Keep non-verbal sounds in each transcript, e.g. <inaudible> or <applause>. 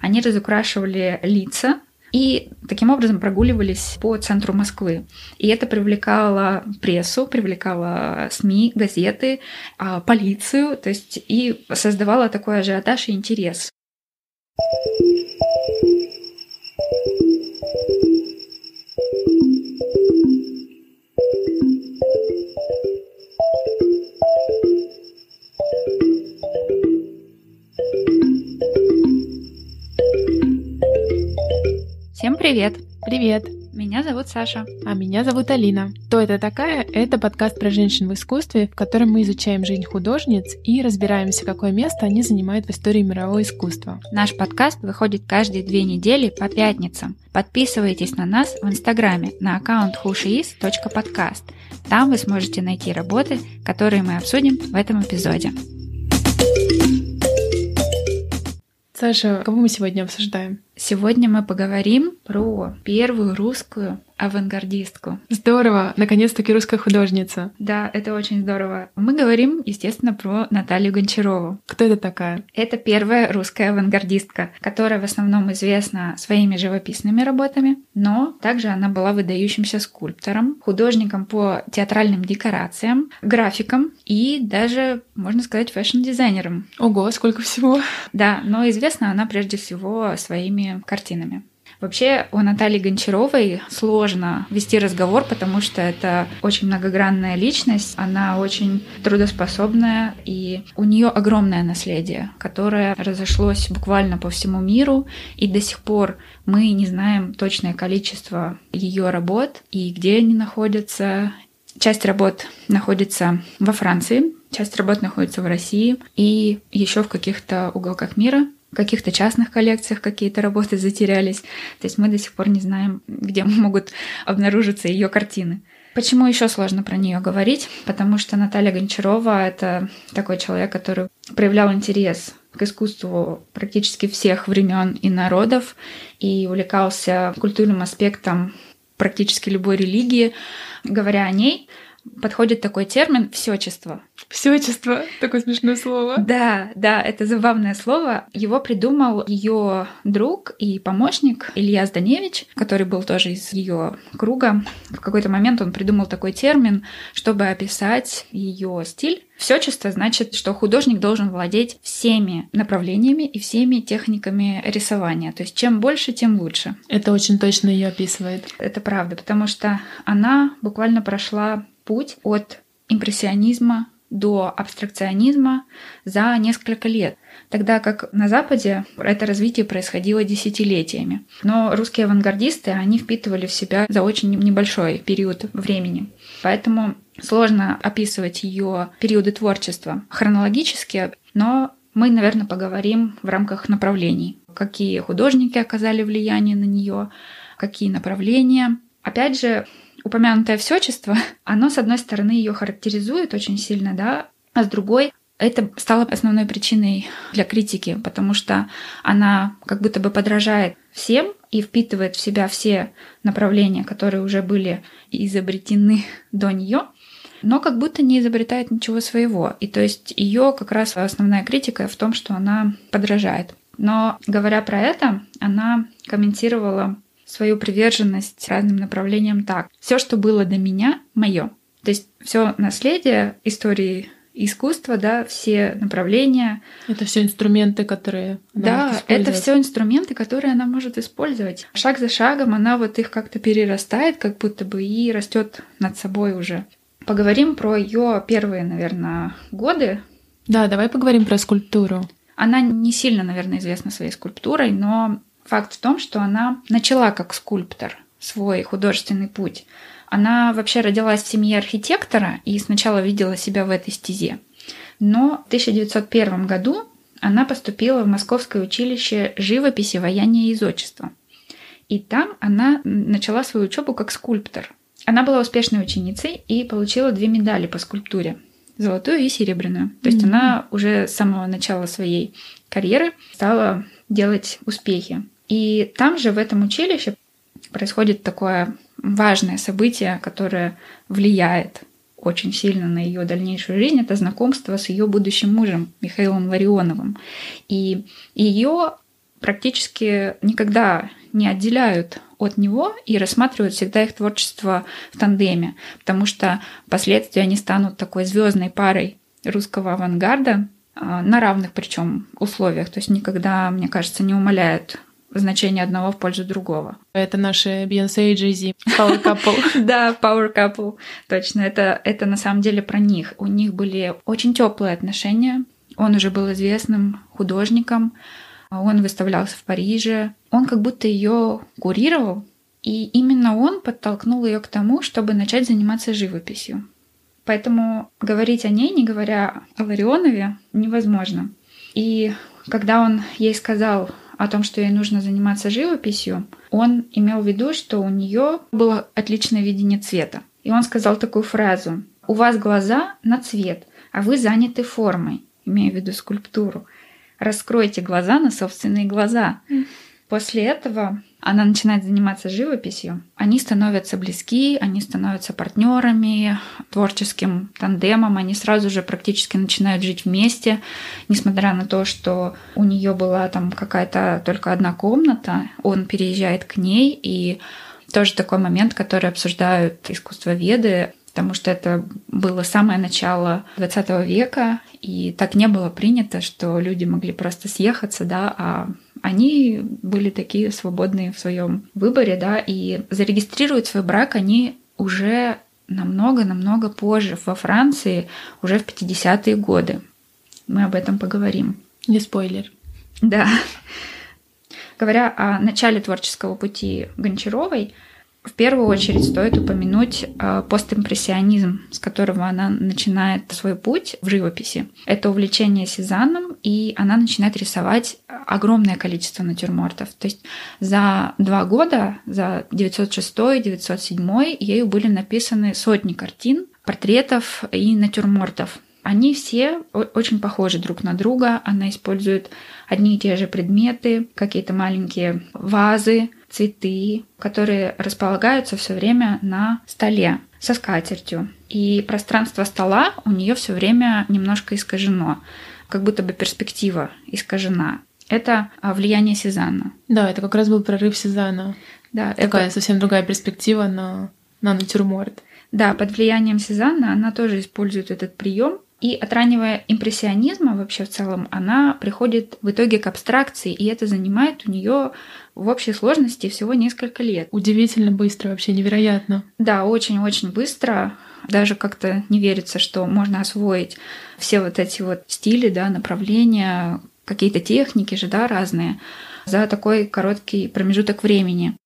Они разукрашивали лица и таким образом прогуливались по центру Москвы. И это привлекало прессу, привлекало СМИ, газеты, а, полицию, то есть и создавало такой ажиотаж и интерес. Привет! Привет! Меня зовут Саша. А меня зовут Алина. Кто это такая? Это подкаст про женщин в искусстве, в котором мы изучаем жизнь художниц и разбираемся, какое место они занимают в истории мирового искусства. Наш подкаст выходит каждые две недели по пятницам. Подписывайтесь на нас в Инстаграме на аккаунт whosheis.podcast. Там вы сможете найти работы, которые мы обсудим в этом эпизоде. Саша, кого мы сегодня обсуждаем? Сегодня мы поговорим про первую русскую авангардистку. Здорово! Наконец-таки русская художница. Да, это очень здорово. Мы говорим, естественно, про Наталью Гончарову. Кто это такая? Это первая русская авангардистка, которая в основном известна своими живописными работами, но также она была выдающимся скульптором, художником по театральным декорациям, графиком и даже, можно сказать, fashion-дизайнером. Ого, сколько всего! Да, но известна она прежде всего своими картинами. Вообще у Натальи Гончаровой сложно вести разговор, потому что это очень многогранная личность, она очень трудоспособная, и у нее огромное наследие, которое разошлось буквально по всему миру, и до сих пор мы не знаем точное количество ее работ и где они находятся. Часть работ находится во Франции, часть работ находится в России и еще в каких-то уголках мира каких-то частных коллекциях какие-то работы затерялись. То есть мы до сих пор не знаем, где <laughs> могут обнаружиться ее картины. Почему еще сложно про нее говорить? Потому что Наталья Гончарова — это такой человек, который проявлял интерес к искусству практически всех времен и народов и увлекался культурным аспектом практически любой религии. Говоря о ней, подходит такой термин «всечество». Всечество, такое смешное слово. Да, да, это забавное слово. Его придумал ее друг и помощник Илья Зданевич, который был тоже из ее круга. В какой-то момент он придумал такой термин, чтобы описать ее стиль. Всечество значит, что художник должен владеть всеми направлениями и всеми техниками рисования. То есть чем больше, тем лучше. Это очень точно ее описывает. Это правда, потому что она буквально прошла путь от импрессионизма до абстракционизма за несколько лет, тогда как на Западе это развитие происходило десятилетиями. Но русские авангардисты, они впитывали в себя за очень небольшой период времени. Поэтому сложно описывать ее периоды творчества хронологически, но мы, наверное, поговорим в рамках направлений. Какие художники оказали влияние на нее, какие направления. Опять же, упомянутое всечество, <laughs> оно, с одной стороны, ее характеризует очень сильно, да, а с другой это стало основной причиной для критики, потому что она как будто бы подражает всем и впитывает в себя все направления, которые уже были изобретены <laughs> до нее, но как будто не изобретает ничего своего. И то есть ее как раз основная критика в том, что она подражает. Но говоря про это, она комментировала свою приверженность разным направлениям так. Все, что было до меня, мое. То есть все наследие истории искусства, да, все направления. Это все инструменты, которые она Да, это все инструменты, которые она может использовать. Шаг за шагом она вот их как-то перерастает, как будто бы и растет над собой уже. Поговорим про ее первые, наверное, годы. Да, давай поговорим про скульптуру. Она не сильно, наверное, известна своей скульптурой, но Факт в том, что она начала как скульптор свой художественный путь. Она вообще родилась в семье архитектора и сначала видела себя в этой стезе. Но в 1901 году она поступила в Московское училище живописи, вояния и изотчества. И там она начала свою учебу как скульптор. Она была успешной ученицей и получила две медали по скульптуре золотую и серебряную. То есть mm-hmm. она уже с самого начала своей карьеры стала делать успехи. И там же, в этом училище, происходит такое важное событие, которое влияет очень сильно на ее дальнейшую жизнь, это знакомство с ее будущим мужем Михаилом Ларионовым. И ее практически никогда не отделяют от него и рассматривают всегда их творчество в тандеме, потому что впоследствии они станут такой звездной парой русского авангарда а, на равных причем условиях, то есть никогда, мне кажется, не умаляют значение одного в пользу другого. Это наши Beyoncé и Jay-Z, Power Couple. <laughs> Да, Power Couple, точно. Это, это на самом деле про них. У них были очень теплые отношения. Он уже был известным художником, он выставлялся в Париже. Он как будто ее курировал, и именно он подтолкнул ее к тому, чтобы начать заниматься живописью. Поэтому говорить о ней, не говоря о Ларионове, невозможно. И когда он ей сказал о том, что ей нужно заниматься живописью, он имел в виду, что у нее было отличное видение цвета. И он сказал такую фразу «У вас глаза на цвет, а вы заняты формой», имея в виду скульптуру. «Раскройте глаза на собственные глаза». После этого она начинает заниматься живописью. Они становятся близки, они становятся партнерами, творческим тандемом. Они сразу же практически начинают жить вместе, несмотря на то, что у нее была там какая-то только одна комната. Он переезжает к ней, и тоже такой момент, который обсуждают искусствоведы, потому что это было самое начало 20 века, и так не было принято, что люди могли просто съехаться, да, а они были такие свободные в своем выборе, да, и зарегистрировать свой брак они уже намного-намного позже, во Франции, уже в 50-е годы. Мы об этом поговорим. Не спойлер. Да. Говоря о начале творческого пути Гончаровой, в первую очередь стоит упомянуть э, постимпрессионизм, с которого она начинает свой путь в живописи. Это увлечение Сезанном, и она начинает рисовать огромное количество натюрмортов. То есть за два года, за 906-907, ею были написаны сотни картин, портретов и натюрмортов. Они все очень похожи друг на друга. Она использует одни и те же предметы, какие-то маленькие вазы, цветы, которые располагаются все время на столе со скатертью. И пространство стола у нее все время немножко искажено, как будто бы перспектива искажена. Это а, влияние Сезанна. Да, это как раз был прорыв Сезанна. Да, Такая это... совсем другая перспектива на, на натюрморт. Да, под влиянием Сезанна она тоже использует этот прием, и от раннего импрессионизма вообще в целом она приходит в итоге к абстракции, и это занимает у нее в общей сложности всего несколько лет. Удивительно быстро, вообще невероятно. Да, очень-очень быстро. Даже как-то не верится, что можно освоить все вот эти вот стили, да, направления, какие-то техники же, да, разные за такой короткий промежуток времени.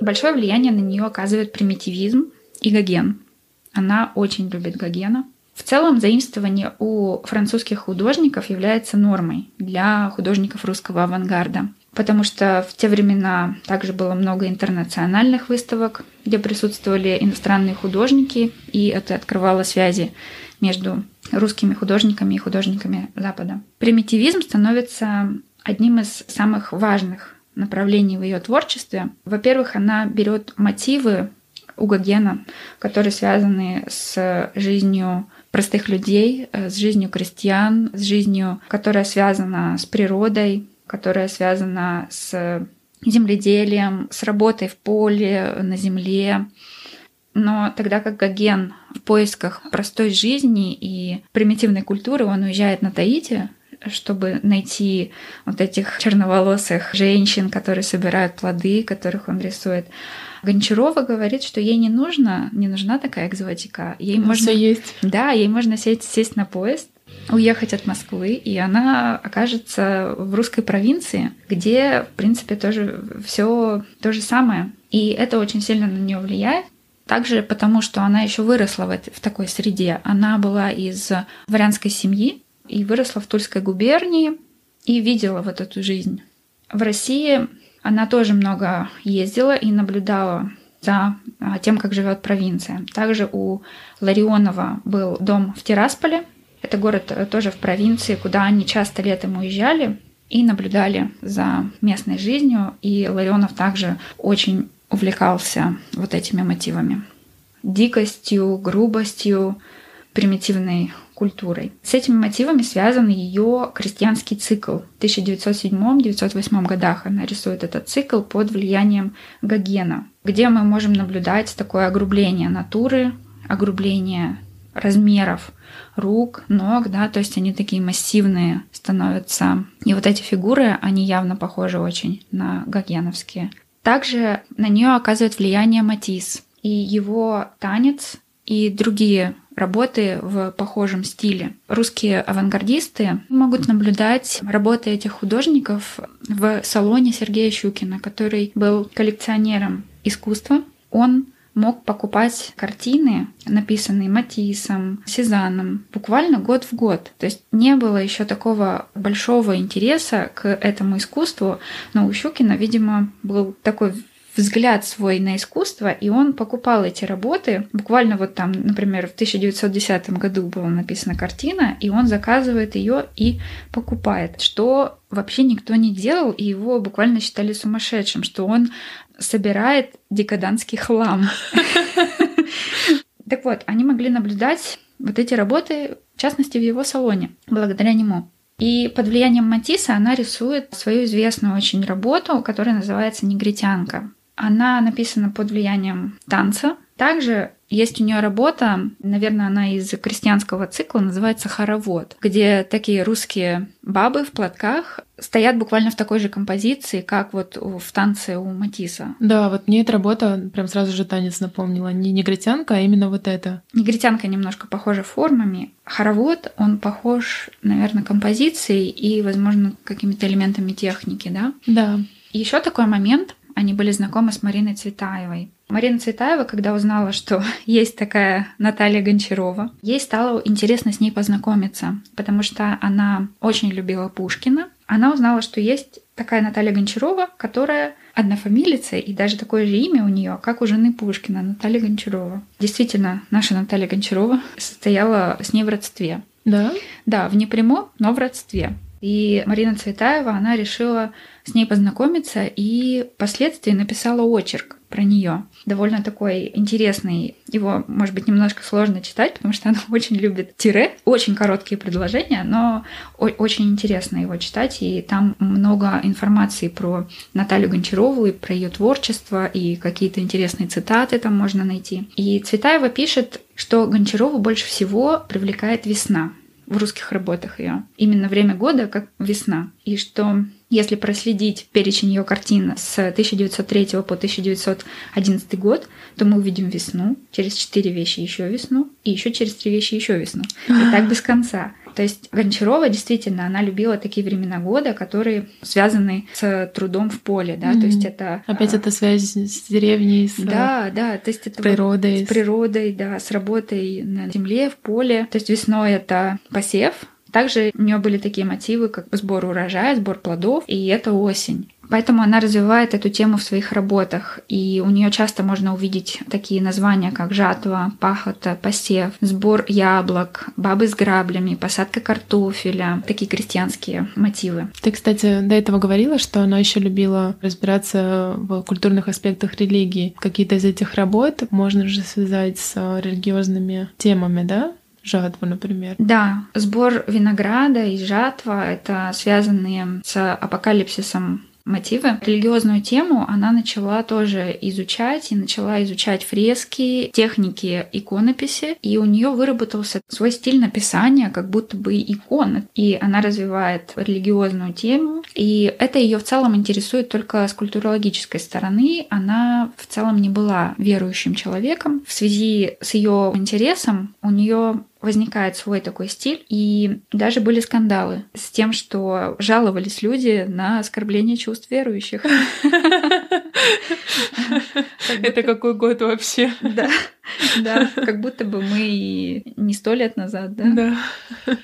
Большое влияние на нее оказывает примитивизм и Гоген. Она очень любит Гогена. В целом, заимствование у французских художников является нормой для художников русского авангарда, потому что в те времена также было много интернациональных выставок, где присутствовали иностранные художники, и это открывало связи между русскими художниками и художниками Запада. Примитивизм становится одним из самых важных направлений в ее творчестве. Во-первых, она берет мотивы у Гогена, которые связаны с жизнью простых людей, э, с жизнью крестьян, с жизнью, которая связана с природой, которая связана с земледелием, с работой в поле, на земле. Но тогда как Гоген в поисках простой жизни и примитивной культуры, он уезжает на Таити, чтобы найти вот этих черноволосых женщин, которые собирают плоды, которых он рисует. Гончарова говорит, что ей не нужно, не нужна такая экзотика. Ей ну, можно есть. Да, ей можно сесть, сесть на поезд, уехать от Москвы, и она окажется в русской провинции, где, в принципе, тоже все то же самое. И это очень сильно на нее влияет. Также потому, что она еще выросла в, этой, в такой среде. Она была из дворянской семьи, и выросла в Тульской губернии и видела вот эту жизнь. В России она тоже много ездила и наблюдала за а, тем, как живет провинция. Также у Ларионова был дом в Тирасполе. Это город э, тоже в провинции, куда они часто летом уезжали и наблюдали за местной жизнью. И Ларионов также очень увлекался вот этими мотивами. дикостью, грубостью, примитивной культурой. С этими мотивами связан ее крестьянский цикл. В 1907-1908 годах она рисует этот цикл под влиянием Гогена, где мы можем наблюдать такое огрубление натуры, огрубление размеров рук, ног, да, то есть они такие массивные становятся. И вот эти фигуры, они явно похожи очень на гогеновские. Также на нее оказывает влияние Матис и его танец и другие работы в похожем стиле. Русские авангардисты могут наблюдать работы этих художников в салоне Сергея Щукина, который был коллекционером искусства. Он мог покупать картины, написанные Матисом, Сезанном, буквально год в год. То есть не было еще такого большого интереса к этому искусству, но у Щукина, видимо, был такой взгляд свой на искусство, и он покупал эти работы. Буквально вот там, например, в 1910 году была написана картина, и он заказывает ее и покупает, что вообще никто не делал, и его буквально считали сумасшедшим, что он собирает декадантский хлам. Так вот, они могли наблюдать вот эти работы, в частности, в его салоне, благодаря нему. И под влиянием Матисса она рисует свою известную очень работу, которая называется «Негритянка». Она написана под влиянием танца. Также есть у нее работа, наверное, она из крестьянского цикла, называется «Хоровод», где такие русские бабы в платках стоят буквально в такой же композиции, как вот в танце у Матисса. Да, вот мне эта работа прям сразу же танец напомнила. Не негритянка, а именно вот это. Негритянка немножко похожа формами. Хоровод, он похож, наверное, композицией и, возможно, какими-то элементами техники, да? Да. Еще такой момент, они были знакомы с Мариной Цветаевой. Марина Цветаева, когда узнала, что <laughs> есть такая Наталья Гончарова, ей стало интересно с ней познакомиться, потому что она очень любила Пушкина. Она узнала, что есть такая Наталья Гончарова, которая однофамилица, и даже такое же имя у нее, как у жены Пушкина, Наталья Гончарова. Действительно, наша Наталья Гончарова состояла с ней в родстве. Да? Да, в непрямом, но в родстве. И Марина Цветаева, она решила с ней познакомиться и впоследствии написала очерк про нее. Довольно такой интересный. Его, может быть, немножко сложно читать, потому что <laughs> она очень любит тире. Очень короткие предложения, но очень интересно его читать. И там много информации про Наталью Гончарову и про ее творчество, и какие-то интересные цитаты там можно найти. И Цветаева пишет, что Гончарову больше всего привлекает весна в русских работах ее. Именно время года как весна. И что если проследить перечень ее картин с 1903 по 1911 год, то мы увидим весну, через четыре вещи еще весну, и еще через три вещи еще весну. И так без конца. То есть Гончарова действительно, она любила такие времена года, которые связаны с трудом в поле, да, mm-hmm. то есть это... Опять а, это связь с деревней, с да, да, то есть это природой. Вот, с природой, да, с работой на земле, в поле. То есть весной это посев, также у нее были такие мотивы, как сбор урожая, сбор плодов, и это осень. Поэтому она развивает эту тему в своих работах, и у нее часто можно увидеть такие названия, как жатва, пахота, посев, сбор яблок, бабы с граблями, посадка картофеля, такие крестьянские мотивы. Ты, кстати, до этого говорила, что она еще любила разбираться в культурных аспектах религии. Какие-то из этих работ можно же связать с религиозными темами, да? Жатву, например. Да, сбор винограда и жатва — это связанные с апокалипсисом мотивы. Религиозную тему она начала тоже изучать и начала изучать фрески, техники иконописи, и у нее выработался свой стиль написания, как будто бы икон. И она развивает религиозную тему, и это ее в целом интересует только с культурологической стороны. Она в целом не была верующим человеком. В связи с ее интересом у нее возникает свой такой стиль, и даже были скандалы с тем, что жаловались люди на оскорбление чувств верующих. <laughs> Это какой год вообще? Да, да, как будто бы мы и не сто лет назад, да? Да.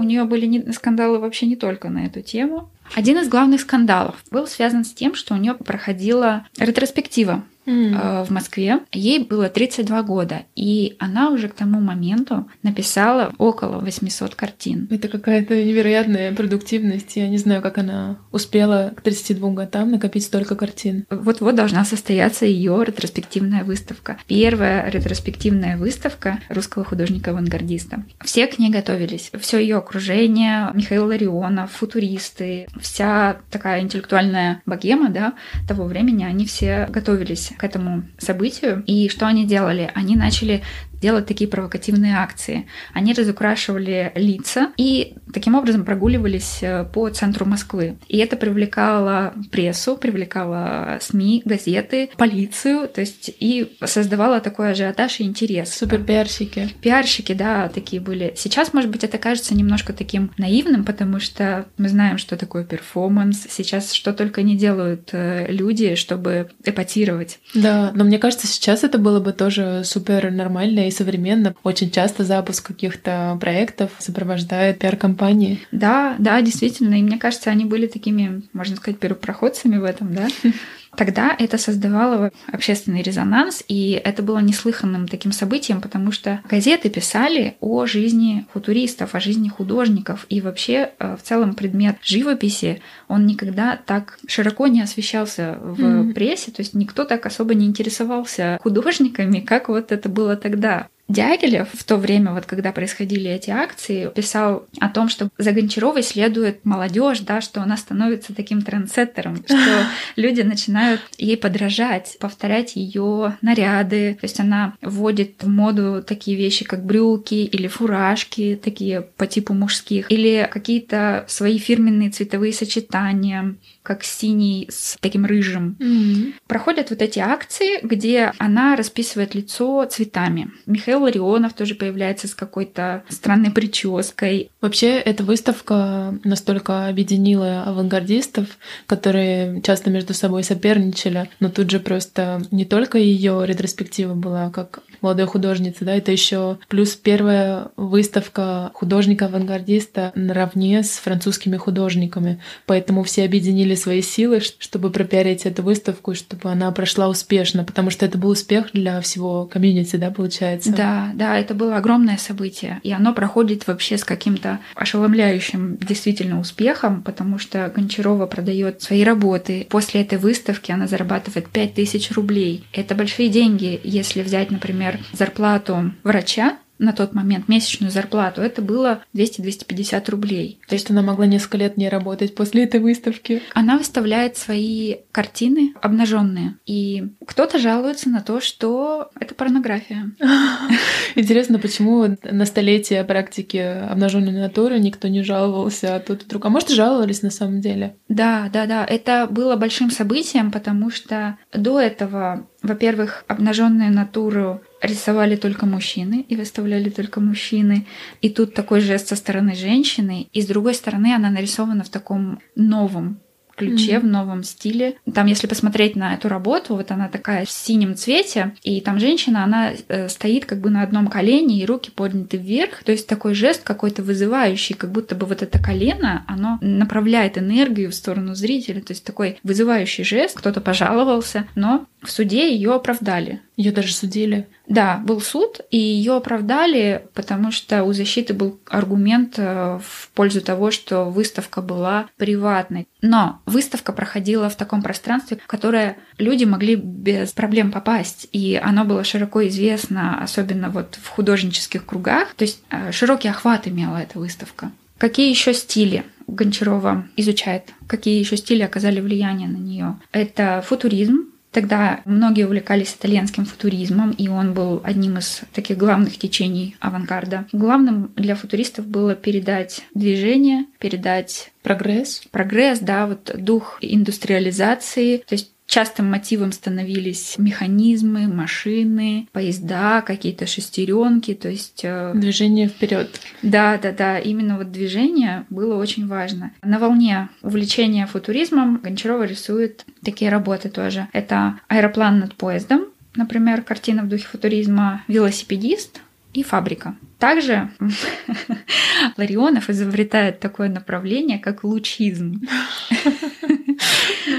У нее были не, скандалы вообще не только на эту тему. Один из главных скандалов был связан с тем, что у нее проходила ретроспектива mm. в Москве. Ей было 32 года, и она уже к тому моменту написала около 800 картин. Это какая-то невероятная продуктивность. Я не знаю, как она успела к 32 годам накопить столько картин. Вот-вот должна состояться ее ретроспективная выставка. Первая ретроспективная выставка русского художника-авангардиста. Все к ней готовились. Все ее окружение, Михаил Ларионов, футуристы, вся такая интеллектуальная богема да, того времени, они все готовились к этому событию. И что они делали? Они начали делать такие провокативные акции. Они разукрашивали лица и таким образом прогуливались э, по центру Москвы. И это привлекало прессу, привлекало СМИ, газеты, полицию, то есть и создавало такой ажиотаж и интерес. Супер пиарщики. Пиарщики, да, такие были. Сейчас, может быть, это кажется немножко таким наивным, потому что мы знаем, что такое перформанс. Сейчас что только не делают э, люди, чтобы эпатировать. Да, но мне кажется, сейчас это было бы тоже супер нормально и современно. Очень часто запуск каких-то проектов сопровождает пиар-компании. Да, да, действительно. И мне кажется, они были такими, можно сказать, первопроходцами в этом, да. <laughs> Тогда это создавало общественный резонанс, и это было неслыханным таким событием, потому что газеты писали о жизни футуристов, о жизни художников, и вообще э, в целом предмет живописи, он никогда так широко не освещался в mm-hmm. прессе, то есть никто так особо не интересовался художниками, как вот это было тогда. Дягилев в то время, вот когда происходили эти акции, писал о том, что за Гончаровой следует молодежь, да, что она становится таким трендсеттером, <laughs> что люди начинают ей подражать, повторять ее наряды. То есть она вводит в моду такие вещи, как брюки или фуражки, такие по типу мужских, или какие-то свои фирменные цветовые сочетания как синий с таким рыжим. Mm-hmm. Проходят вот эти акции, где она расписывает лицо цветами. Михаил Ларионов тоже появляется с какой-то странной прической. Вообще, эта выставка настолько объединила авангардистов, которые часто между собой соперничали, но тут же просто не только ее ретроспектива была как молодой художницы, да, это еще плюс первая выставка художника-авангардиста наравне с французскими художниками. Поэтому все объединили свои силы, чтобы пропиарить эту выставку, чтобы она прошла успешно, потому что это был успех для всего комьюнити, да, получается? Да, да, это было огромное событие, и оно проходит вообще с каким-то ошеломляющим действительно успехом, потому что Гончарова продает свои работы. После этой выставки она зарабатывает 5000 рублей. Это большие деньги, если взять, например, зарплату врача, на тот момент месячную зарплату, это было 200-250 рублей. То есть она могла несколько лет не работать после этой выставки? Она выставляет свои картины обнаженные. И кто-то жалуется на то, что это порнография. <laughs> Интересно, почему на столетие практики обнаженной натуры никто не жаловался, а тут вдруг... А может, жаловались на самом деле? Да, да, да. Это было большим событием, потому что до этого во-первых, обнаженную натуру рисовали только мужчины и выставляли только мужчины. И тут такой жест со стороны женщины. И с другой стороны она нарисована в таком новом ключе, mm-hmm. в новом стиле. Там, если посмотреть на эту работу, вот она такая в синем цвете, и там женщина, она э, стоит как бы на одном колене, и руки подняты вверх, то есть такой жест какой-то вызывающий, как будто бы вот это колено, оно направляет энергию в сторону зрителя, то есть такой вызывающий жест, кто-то пожаловался, но в суде ее оправдали. Ее даже судили. Да, был суд, и ее оправдали, потому что у защиты был аргумент э, в пользу того, что выставка была приватной. Но выставка проходила в таком пространстве, в которое люди могли без проблем попасть, и оно было широко известно, особенно вот в художнических кругах. То есть э, широкий охват имела эта выставка. Какие еще стили Гончарова изучает? Какие еще стили оказали влияние на нее? Это футуризм, Тогда многие увлекались итальянским футуризмом, и он был одним из таких главных течений авангарда. Главным для футуристов было передать движение, передать прогресс. Прогресс, да, вот дух индустриализации, то есть Частым мотивом становились механизмы, машины, поезда, какие-то шестеренки, то есть... Э, движение вперед. Да, да, да. Именно вот движение было очень важно. На волне увлечения футуризмом Гончарова рисует такие работы тоже. Это аэроплан над поездом, например, картина в духе футуризма «Велосипедист», и фабрика. Также <laughs> Ларионов изобретает такое направление, как лучизм.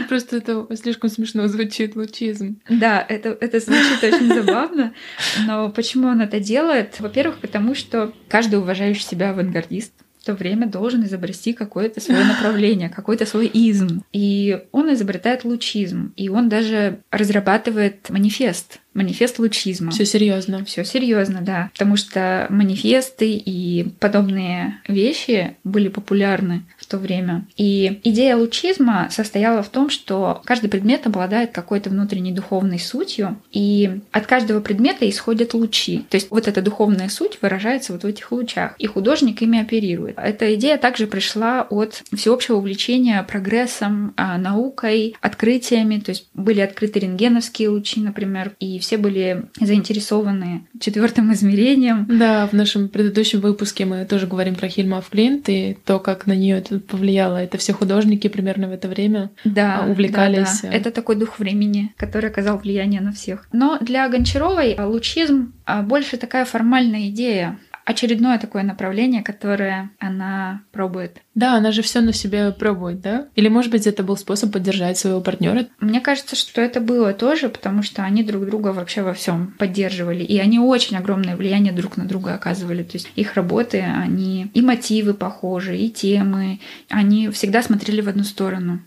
Просто это слишком смешно звучит, лучизм. Да, это, это звучит очень забавно. Но почему он это делает? Во-первых, потому что каждый уважающий себя авангардист в то время должен изобрести какое-то свое направление, какой-то свой изм. И он изобретает лучизм. И он даже разрабатывает манифест манифест лучизма. Все серьезно. Все серьезно, да. Потому что манифесты и подобные вещи были популярны то время. И идея лучизма состояла в том, что каждый предмет обладает какой-то внутренней духовной сутью, и от каждого предмета исходят лучи. То есть вот эта духовная суть выражается вот в этих лучах, и художник ими оперирует. Эта идея также пришла от всеобщего увлечения прогрессом, а, наукой, открытиями. То есть были открыты рентгеновские лучи, например, и все были заинтересованы четвертым измерением. Да, в нашем предыдущем выпуске мы тоже говорим про Хильма Флинт и то, как на нее это повлияло. Это все художники примерно в это время да, увлекались. Да, да. Это такой дух времени, который оказал влияние на всех. Но для Гончаровой лучизм а, больше такая формальная идея очередное такое направление, которое она пробует. Да, она же все на себе пробует, да? Или, может быть, это был способ поддержать своего партнера? Мне кажется, что это было тоже, потому что они друг друга вообще во всем поддерживали. И они очень огромное влияние друг на друга оказывали. То есть их работы, они и мотивы похожи, и темы. Они всегда смотрели в одну сторону.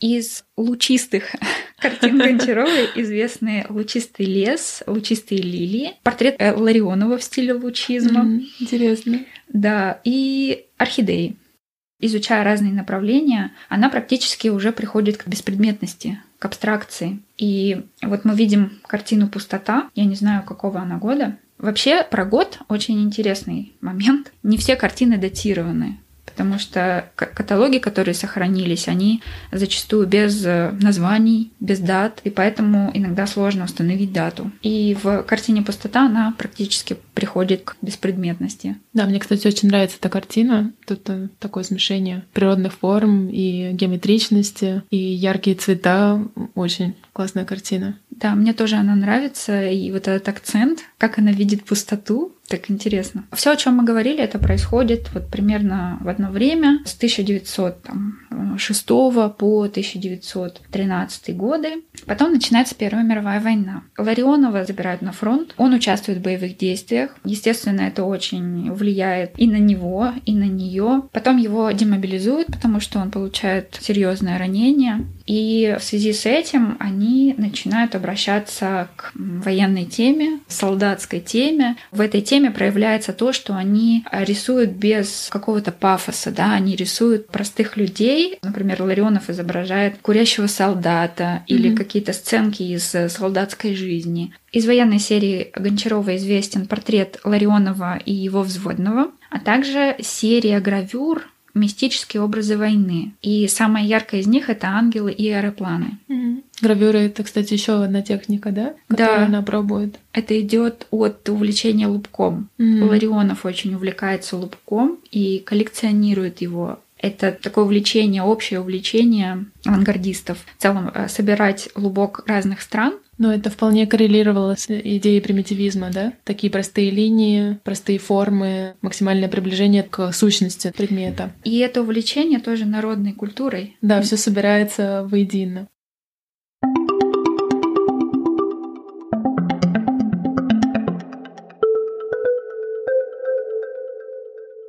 Из лучистых <laughs> картин Гончаровой известны «Лучистый лес», «Лучистые лилии», портрет э, Ларионова в стиле лучизма. Mm, интересно. Да, и «Орхидеи». Изучая разные направления, она практически уже приходит к беспредметности, к абстракции. И вот мы видим картину «Пустота», я не знаю, какого она года. Вообще, про год очень интересный момент. Не все картины датированы потому что каталоги, которые сохранились, они зачастую без э, названий, без дат, и поэтому иногда сложно установить дату. И в картине «Пустота» она практически приходит к беспредметности. Да, мне, кстати, очень нравится эта картина. Тут э, такое смешение природных форм и геометричности, и яркие цвета. Очень классная картина. Да, мне тоже она нравится, и вот этот акцент, как она видит пустоту, так интересно. Все, о чем мы говорили, это происходит вот примерно в одно время, с 1906 по 1913 годы. Потом начинается Первая мировая война. Ларионова забирают на фронт, он участвует в боевых действиях. Естественно, это очень влияет и на него, и на нее. Потом его демобилизуют, потому что он получает серьезное ранение. И в связи с этим они начинают обращаться к военной теме, солдатской теме. В этой теме проявляется то, что они рисуют без какого-то пафоса, да, они рисуют простых людей. Например, Ларионов изображает курящего солдата mm-hmm. или какие-то сценки из солдатской жизни. Из военной серии Гончарова известен портрет Ларионова и его взводного, а также серия гравюр мистические образы войны. И самая яркая из них это ангелы и аэропланы. Mm-hmm. Гравюры это, кстати, еще одна техника, да? Которую да. она пробует. Это идет от увлечения лубком. Mm-hmm. Ларионов очень увлекается лубком и коллекционирует его. Это такое увлечение, общее увлечение авангардистов. В целом э, собирать лубок разных стран но это вполне коррелировало с идеей примитивизма, да? Такие простые линии, простые формы, максимальное приближение к сущности предмета. И это увлечение тоже народной культурой. Да, все собирается воедино.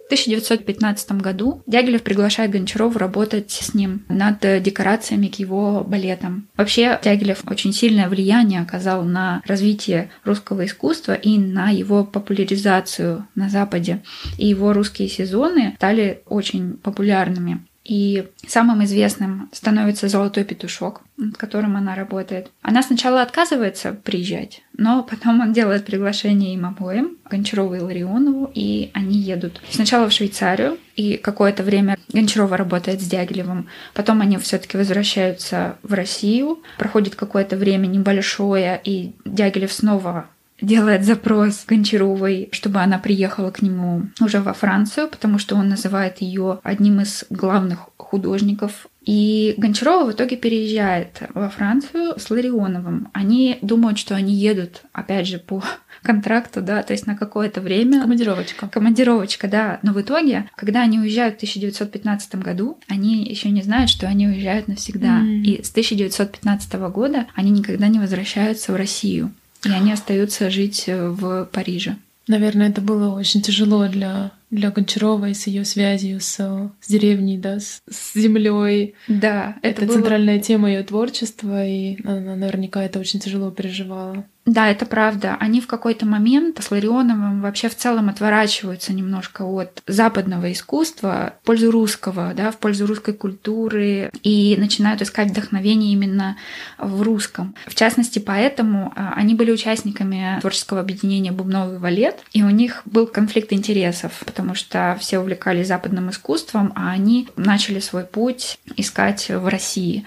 1915 году Дягилев приглашает Гончарова работать с ним над декорациями к его балетам. Вообще Дягилев очень сильное влияние оказал на развитие русского искусства и на его популяризацию на Западе. И его русские сезоны стали очень популярными. И самым известным становится «Золотой петушок», над которым она работает. Она сначала отказывается приезжать, но потом он делает приглашение им обоим, Гончарову и Ларионову, и они едут сначала в Швейцарию, и какое-то время Гончарова работает с Дягилевым, потом они все таки возвращаются в Россию, проходит какое-то время небольшое, и Дягилев снова делает запрос Гончаровой, чтобы она приехала к нему уже во Францию, потому что он называет ее одним из главных художников И Гончарова в итоге переезжает во Францию с Ларионовым. Они думают, что они едут, опять же, по <laughs> контракту, да, то есть на какое-то время. Командировочка. Командировочка, да. Но в итоге, когда они уезжают в 1915 году, они еще не знают, что они уезжают навсегда. Mm. И с 1915 года они никогда не возвращаются в Россию. И они остаются жить в Париже. Наверное, это было очень тяжело для для Гончаровой с ее связью с, с деревней, да, с, с землей. Да, это, это было... центральная тема ее творчества, и она наверняка это очень тяжело переживала. Да, это правда. Они в какой-то момент с Ларионовым вообще в целом отворачиваются немножко от западного искусства в пользу русского, да, в пользу русской культуры и начинают искать вдохновение именно в русском. В частности, поэтому а, они были участниками творческого объединения «Бубновый валет», и у них был конфликт интересов, потому что все увлекались западным искусством, а они начали свой путь искать в России.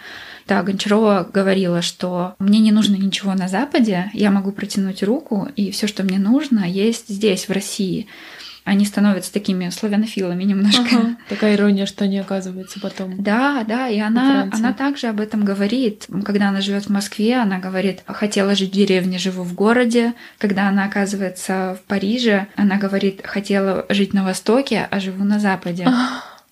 Да, Гончарова говорила, что мне не нужно ничего на Западе, я могу протянуть руку, и все, что мне нужно, есть здесь, в России они становятся такими славянофилами немножко. Ага, такая ирония, что они оказываются потом. Да, да, и она, она также об этом говорит. Когда она живет в Москве, она говорит, хотела жить в деревне, живу в городе. Когда она оказывается в Париже, она говорит, хотела жить на Востоке, а живу на Западе.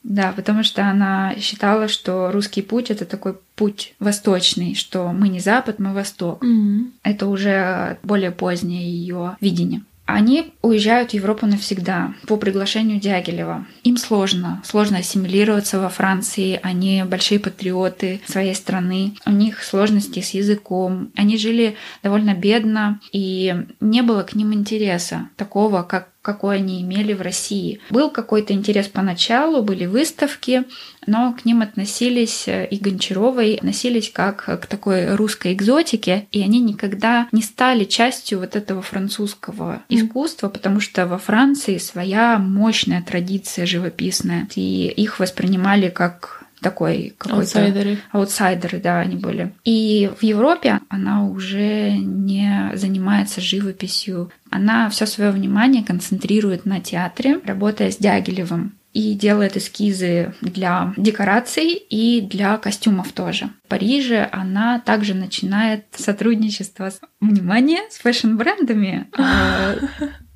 Да, потому что она считала, что русский путь это такой путь восточный, что мы не Запад, мы Восток. Mm-hmm. Это уже более позднее ее видение. Они уезжают в Европу навсегда по приглашению Дягилева. Им сложно, сложно ассимилироваться во Франции, они большие патриоты своей страны, у них сложности с языком, они жили довольно бедно, и не было к ним интереса такого, как какой они имели в России. Был какой-то интерес поначалу, были выставки, но к ним относились э, и Гончаровой относились как к такой русской экзотике, и они никогда не стали частью вот этого французского искусства, потому что во Франции своя мощная традиция живописная, и их воспринимали как такой какой-то... Аутсайдеры. Аутсайдеры, да, они были. И в Европе она уже не занимается живописью. Она все свое внимание концентрирует на театре, работая с Дягилевым и делает эскизы для декораций и для костюмов тоже. В Париже она также начинает сотрудничество с, внимание, с fashion-брендами. <laughs>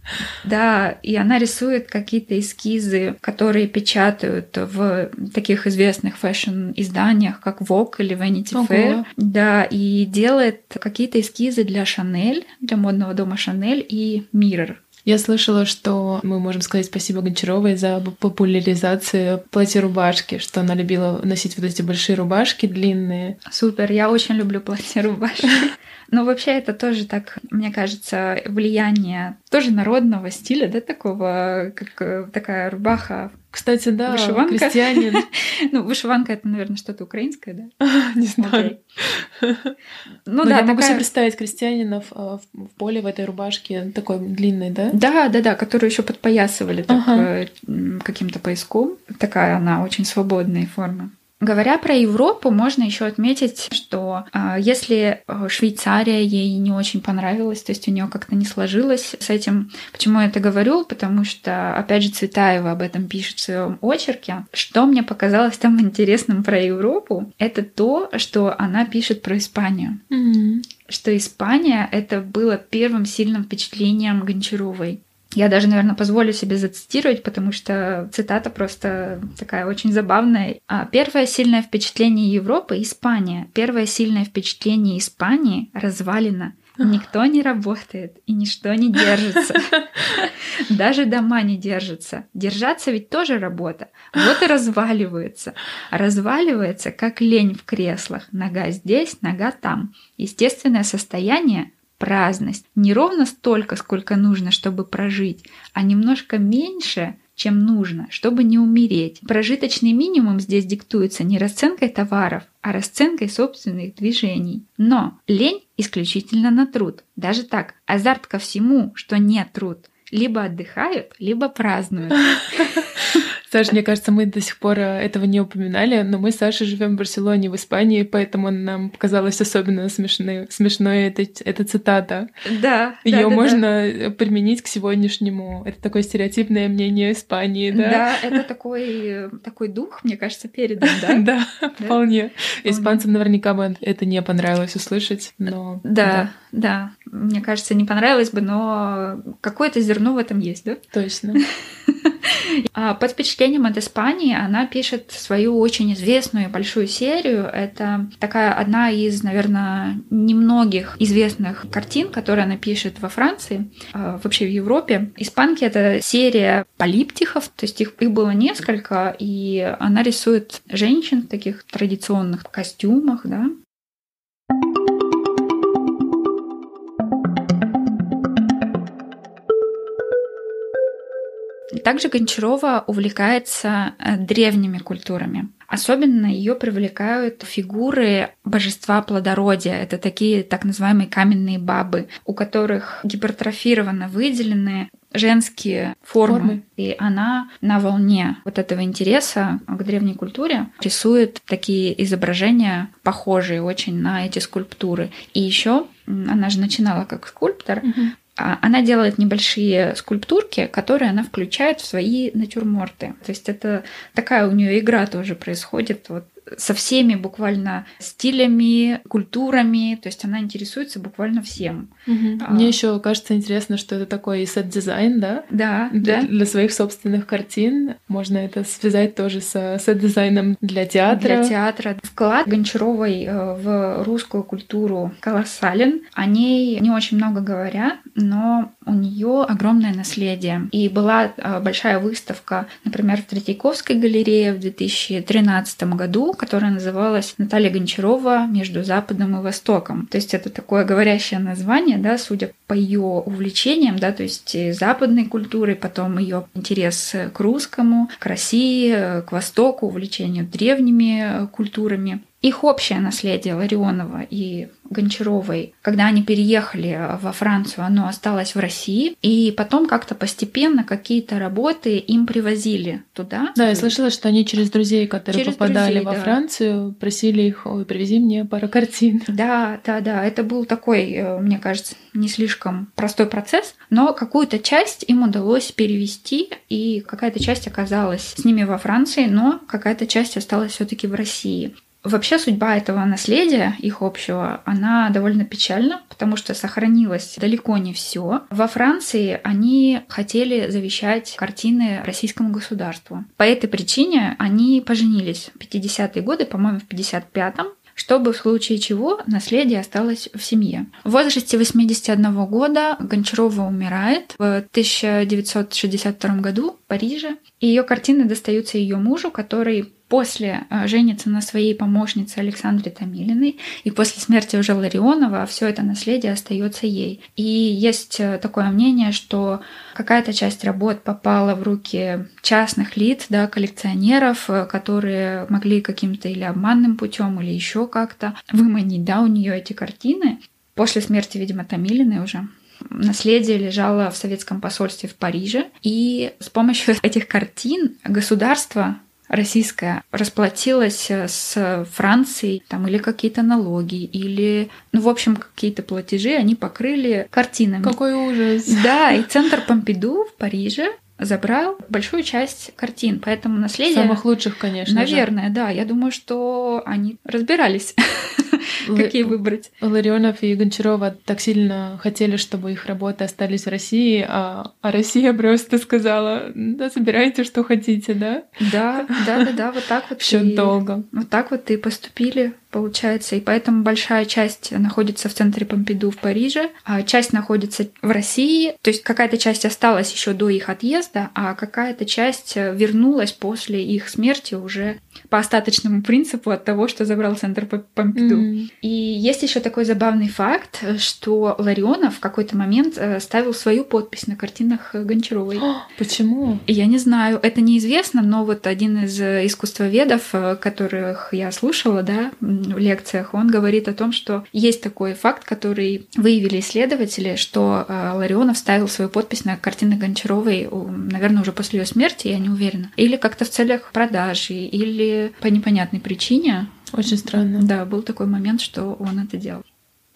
Да, и она рисует какие-то эскизы, которые печатают в таких известных фэшн-изданиях, как Vogue или Vanity Ого. Fair. Да, и делает какие-то эскизы для Шанель, для модного дома Шанель и Mirror. Я слышала, что мы можем сказать спасибо Гончаровой за популяризацию платья-рубашки, что она любила носить вот эти большие рубашки длинные. Супер, я очень люблю платья-рубашки. <laughs> Но вообще это тоже так, мне кажется, влияние тоже народного стиля, да, такого, как э, такая рубаха кстати, да, вышиванка. крестьянин. <laughs> ну, вышиванка это, наверное, что-то украинское, да? <laughs> Не знаю. Ну да, я могу себе представить крестьянина в, поле в этой рубашке такой длинной, да? Да, да, да, которую еще подпоясывали так, э, каким-то пояском. Такая она очень свободной формы. Говоря про Европу, можно еще отметить, что э, если э, Швейцария ей не очень понравилась, то есть у нее как-то не сложилось с этим. Почему я это говорю? Потому что, опять же, Цветаева об этом пишет в своем очерке. Что мне показалось там интересным про Европу, это то, что она пишет про Испанию. Mm-hmm. Что Испания это было первым сильным впечатлением Гончаровой. Я даже, наверное, позволю себе зацитировать, потому что цитата просто такая очень забавная. А, Первое сильное впечатление Европы — Испания. Первое сильное впечатление Испании — развалина. Никто не работает и ничто не держится. <laughs> Даже дома не держатся. Держаться ведь тоже работа. Вот и разваливается. Разваливается, как лень в креслах. Нога здесь, нога там. Естественное состояние праздность. Не ровно столько, сколько нужно, чтобы прожить, а немножко меньше, чем нужно, чтобы не умереть. Прожиточный минимум здесь диктуется не расценкой товаров, а расценкой собственных движений. Но лень исключительно на труд. Даже так, азарт ко всему, что не труд. Либо отдыхают, либо празднуют. <laughs> Саша, мне кажется, мы до сих пор э, этого не упоминали, но мы с Сашей живем в Барселоне, в Испании, поэтому нам показалось особенно смешной, смешной эта, эта цитата. Да. Ее да, можно да. применить к сегодняшнему. Это такое стереотипное мнение Испании, да? Да, это такой, такой дух, мне кажется, передан, да? <laughs> Да, вполне. Испанцам наверняка бы это не понравилось услышать, но... Да, да. Мне кажется, не понравилось бы, но какое-то зерно в этом есть, да? Точно. <laughs> <laughs> А под впечатлением от Испании она пишет свою очень известную большую серию. Это такая одна из, наверное, немногих известных картин, которые она пишет во Франции, а, вообще в Европе. Испанки — это серия полиптихов, то есть их, их было несколько, и она рисует женщин в таких традиционных костюмах, да, Также Гончарова увлекается э, древними культурами. Особенно ее привлекают фигуры божества плодородия. Это такие так называемые каменные бабы, у которых гипертрофированно выделены женские формы. формы. И она на волне вот этого интереса к древней культуре рисует такие изображения, похожие очень на эти скульптуры. И еще она же начинала как скульптор, угу. А, она делает небольшие скульптурки, которые она включает в свои натюрморты. То есть это такая у нее игра тоже происходит. Вот со всеми буквально стилями, культурами, то есть она интересуется буквально всем. Угу. А... Мне еще кажется интересно, что это такой set design, да? Да, для, да. Для своих собственных картин можно это связать тоже с set design-ом для театра. Для театра. Вклад Гончаровой э, в русскую культуру колоссален. О ней не очень много говорят, но у нее огромное наследие. И была э, большая выставка, например, в Третьяковской галерее в 2013 году, которая называлась «Наталья Гончарова между Западом и Востоком». То есть это такое говорящее название, да, судя по ее увлечениям, да, то есть западной культурой, потом ее интерес к русскому, к России, к Востоку, увлечению древними культурами. Их общее наследие Ларионова и Гончаровой, когда они переехали во Францию, оно осталось в России, и потом как-то постепенно какие-то работы им привозили туда. Да, я слышала, что они через друзей, которые через попадали друзей, во да. Францию, просили их, ой, привези мне пару картин. Да, да, да, это был такой, э, мне кажется, не слишком простой процесс, но какую-то часть им удалось перевести, и какая-то часть оказалась с ними во Франции, но какая-то часть осталась все-таки в России. Вообще судьба этого наследия, их общего, она довольно печальна, потому что сохранилось далеко не все. Во Франции они хотели завещать картины российскому государству. По этой причине они поженились в 50-е годы, по-моему, в 55-м, чтобы в случае чего наследие осталось в семье. В возрасте 81 года Гончарова умирает в 1962 году в Париже, и ее картины достаются ее мужу, который после э, женится на своей помощнице Александре Томилиной, и после смерти уже Ларионова все это наследие остается ей. И есть э, такое мнение, что какая-то часть работ попала в руки частных лиц, да, коллекционеров, э, которые могли каким-то или обманным путем, или еще как-то выманить да, у нее эти картины. После смерти, видимо, Томилиной уже наследие лежало в советском посольстве в Париже, и с помощью <laughs> этих картин государство российская расплатилась э, с Францией, там или какие-то налоги, или, ну, в общем, какие-то платежи они покрыли картинами. Какой ужас! Да, и центр Помпиду в Париже забрал большую часть картин, поэтому наследие... Самых лучших, конечно Наверное, же. да. Я думаю, что они разбирались, <laughs> какие выбрать. Ларионов и Гончарова так сильно хотели, чтобы их работы остались в России, а, а Россия просто сказала, да, забирайте, что хотите, да? Да, да, да, да, вот так вот. Еще долго. Вот так вот и поступили получается, и поэтому большая часть находится в центре Помпиду в Париже, а часть находится в России, то есть какая-то часть осталась еще до их отъезда, а какая-то часть вернулась после их смерти уже по остаточному принципу от того, что забрал центр Помпиду. Mm. И есть еще такой забавный факт, что Ларионов в какой-то момент э, ставил свою подпись на картинах Гончаровой. <gasps> Почему? Я не знаю, это неизвестно, но вот один из искусствоведов, э, которых я слушала, да, лекциях, он говорит о том, что есть такой факт, который выявили исследователи, что э, Ларионов ставил свою подпись на картины Гончаровой, наверное, уже после ее смерти, я не уверена. Или как-то в целях продажи, или по непонятной причине. Очень странно. Да, был такой момент, что он это делал.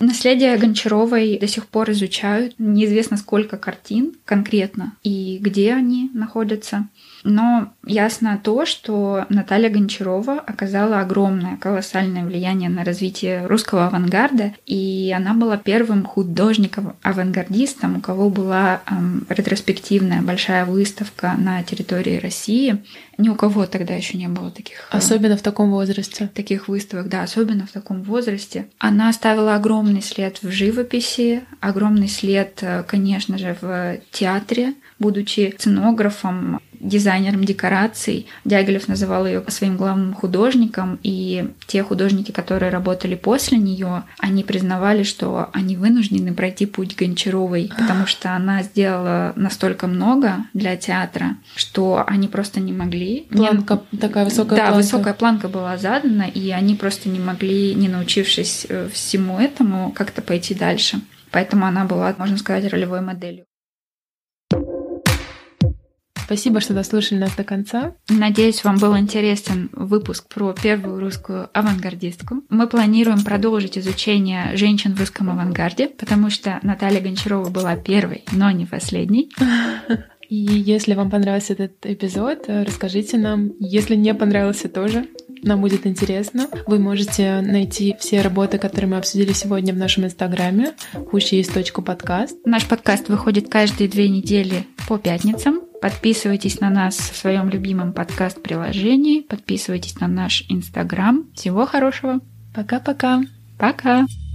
Наследие Гончаровой до сих пор изучают. Неизвестно, сколько картин конкретно и где они находятся. Но ясно то, что Наталья Гончарова оказала огромное, колоссальное влияние на развитие русского авангарда, и она была первым художником-авангардистом, у кого была эм, ретроспективная большая выставка на территории России. Ни у кого тогда еще не было таких... Эм, особенно в таком возрасте. Таких выставок, да, особенно в таком возрасте. Она оставила огромный след в живописи, огромный след, э, конечно же, в театре, будучи сценографом, дизайнером декораций. Дягилев называл ее своим главным художником, и те художники, которые работали после нее, они признавали, что они вынуждены пройти путь Гончаровой, потому что она сделала настолько много для театра, что они просто не могли. Планка не... такая высокая. Да, планка. высокая планка была задана, и они просто не могли, не научившись э, всему этому, как-то пойти дальше. Поэтому она была, можно сказать, ролевой моделью. Спасибо, что дослушали нас до конца. Надеюсь, вам был интересен выпуск про первую русскую авангардистку. Мы планируем продолжить изучение женщин в русском авангарде, потому что Наталья Гончарова была первой, но не последней. <laughs> И если вам понравился этот эпизод, расскажите нам. Если не понравился тоже, нам будет интересно. Вы можете найти все работы, которые мы обсудили сегодня в нашем инстаграме podcast. Наш подкаст выходит каждые две недели по пятницам. Подписывайтесь на нас в своем любимом подкаст-приложении. Подписывайтесь на наш Инстаграм. Всего хорошего. Пока-пока. Пока. -пока. Пока.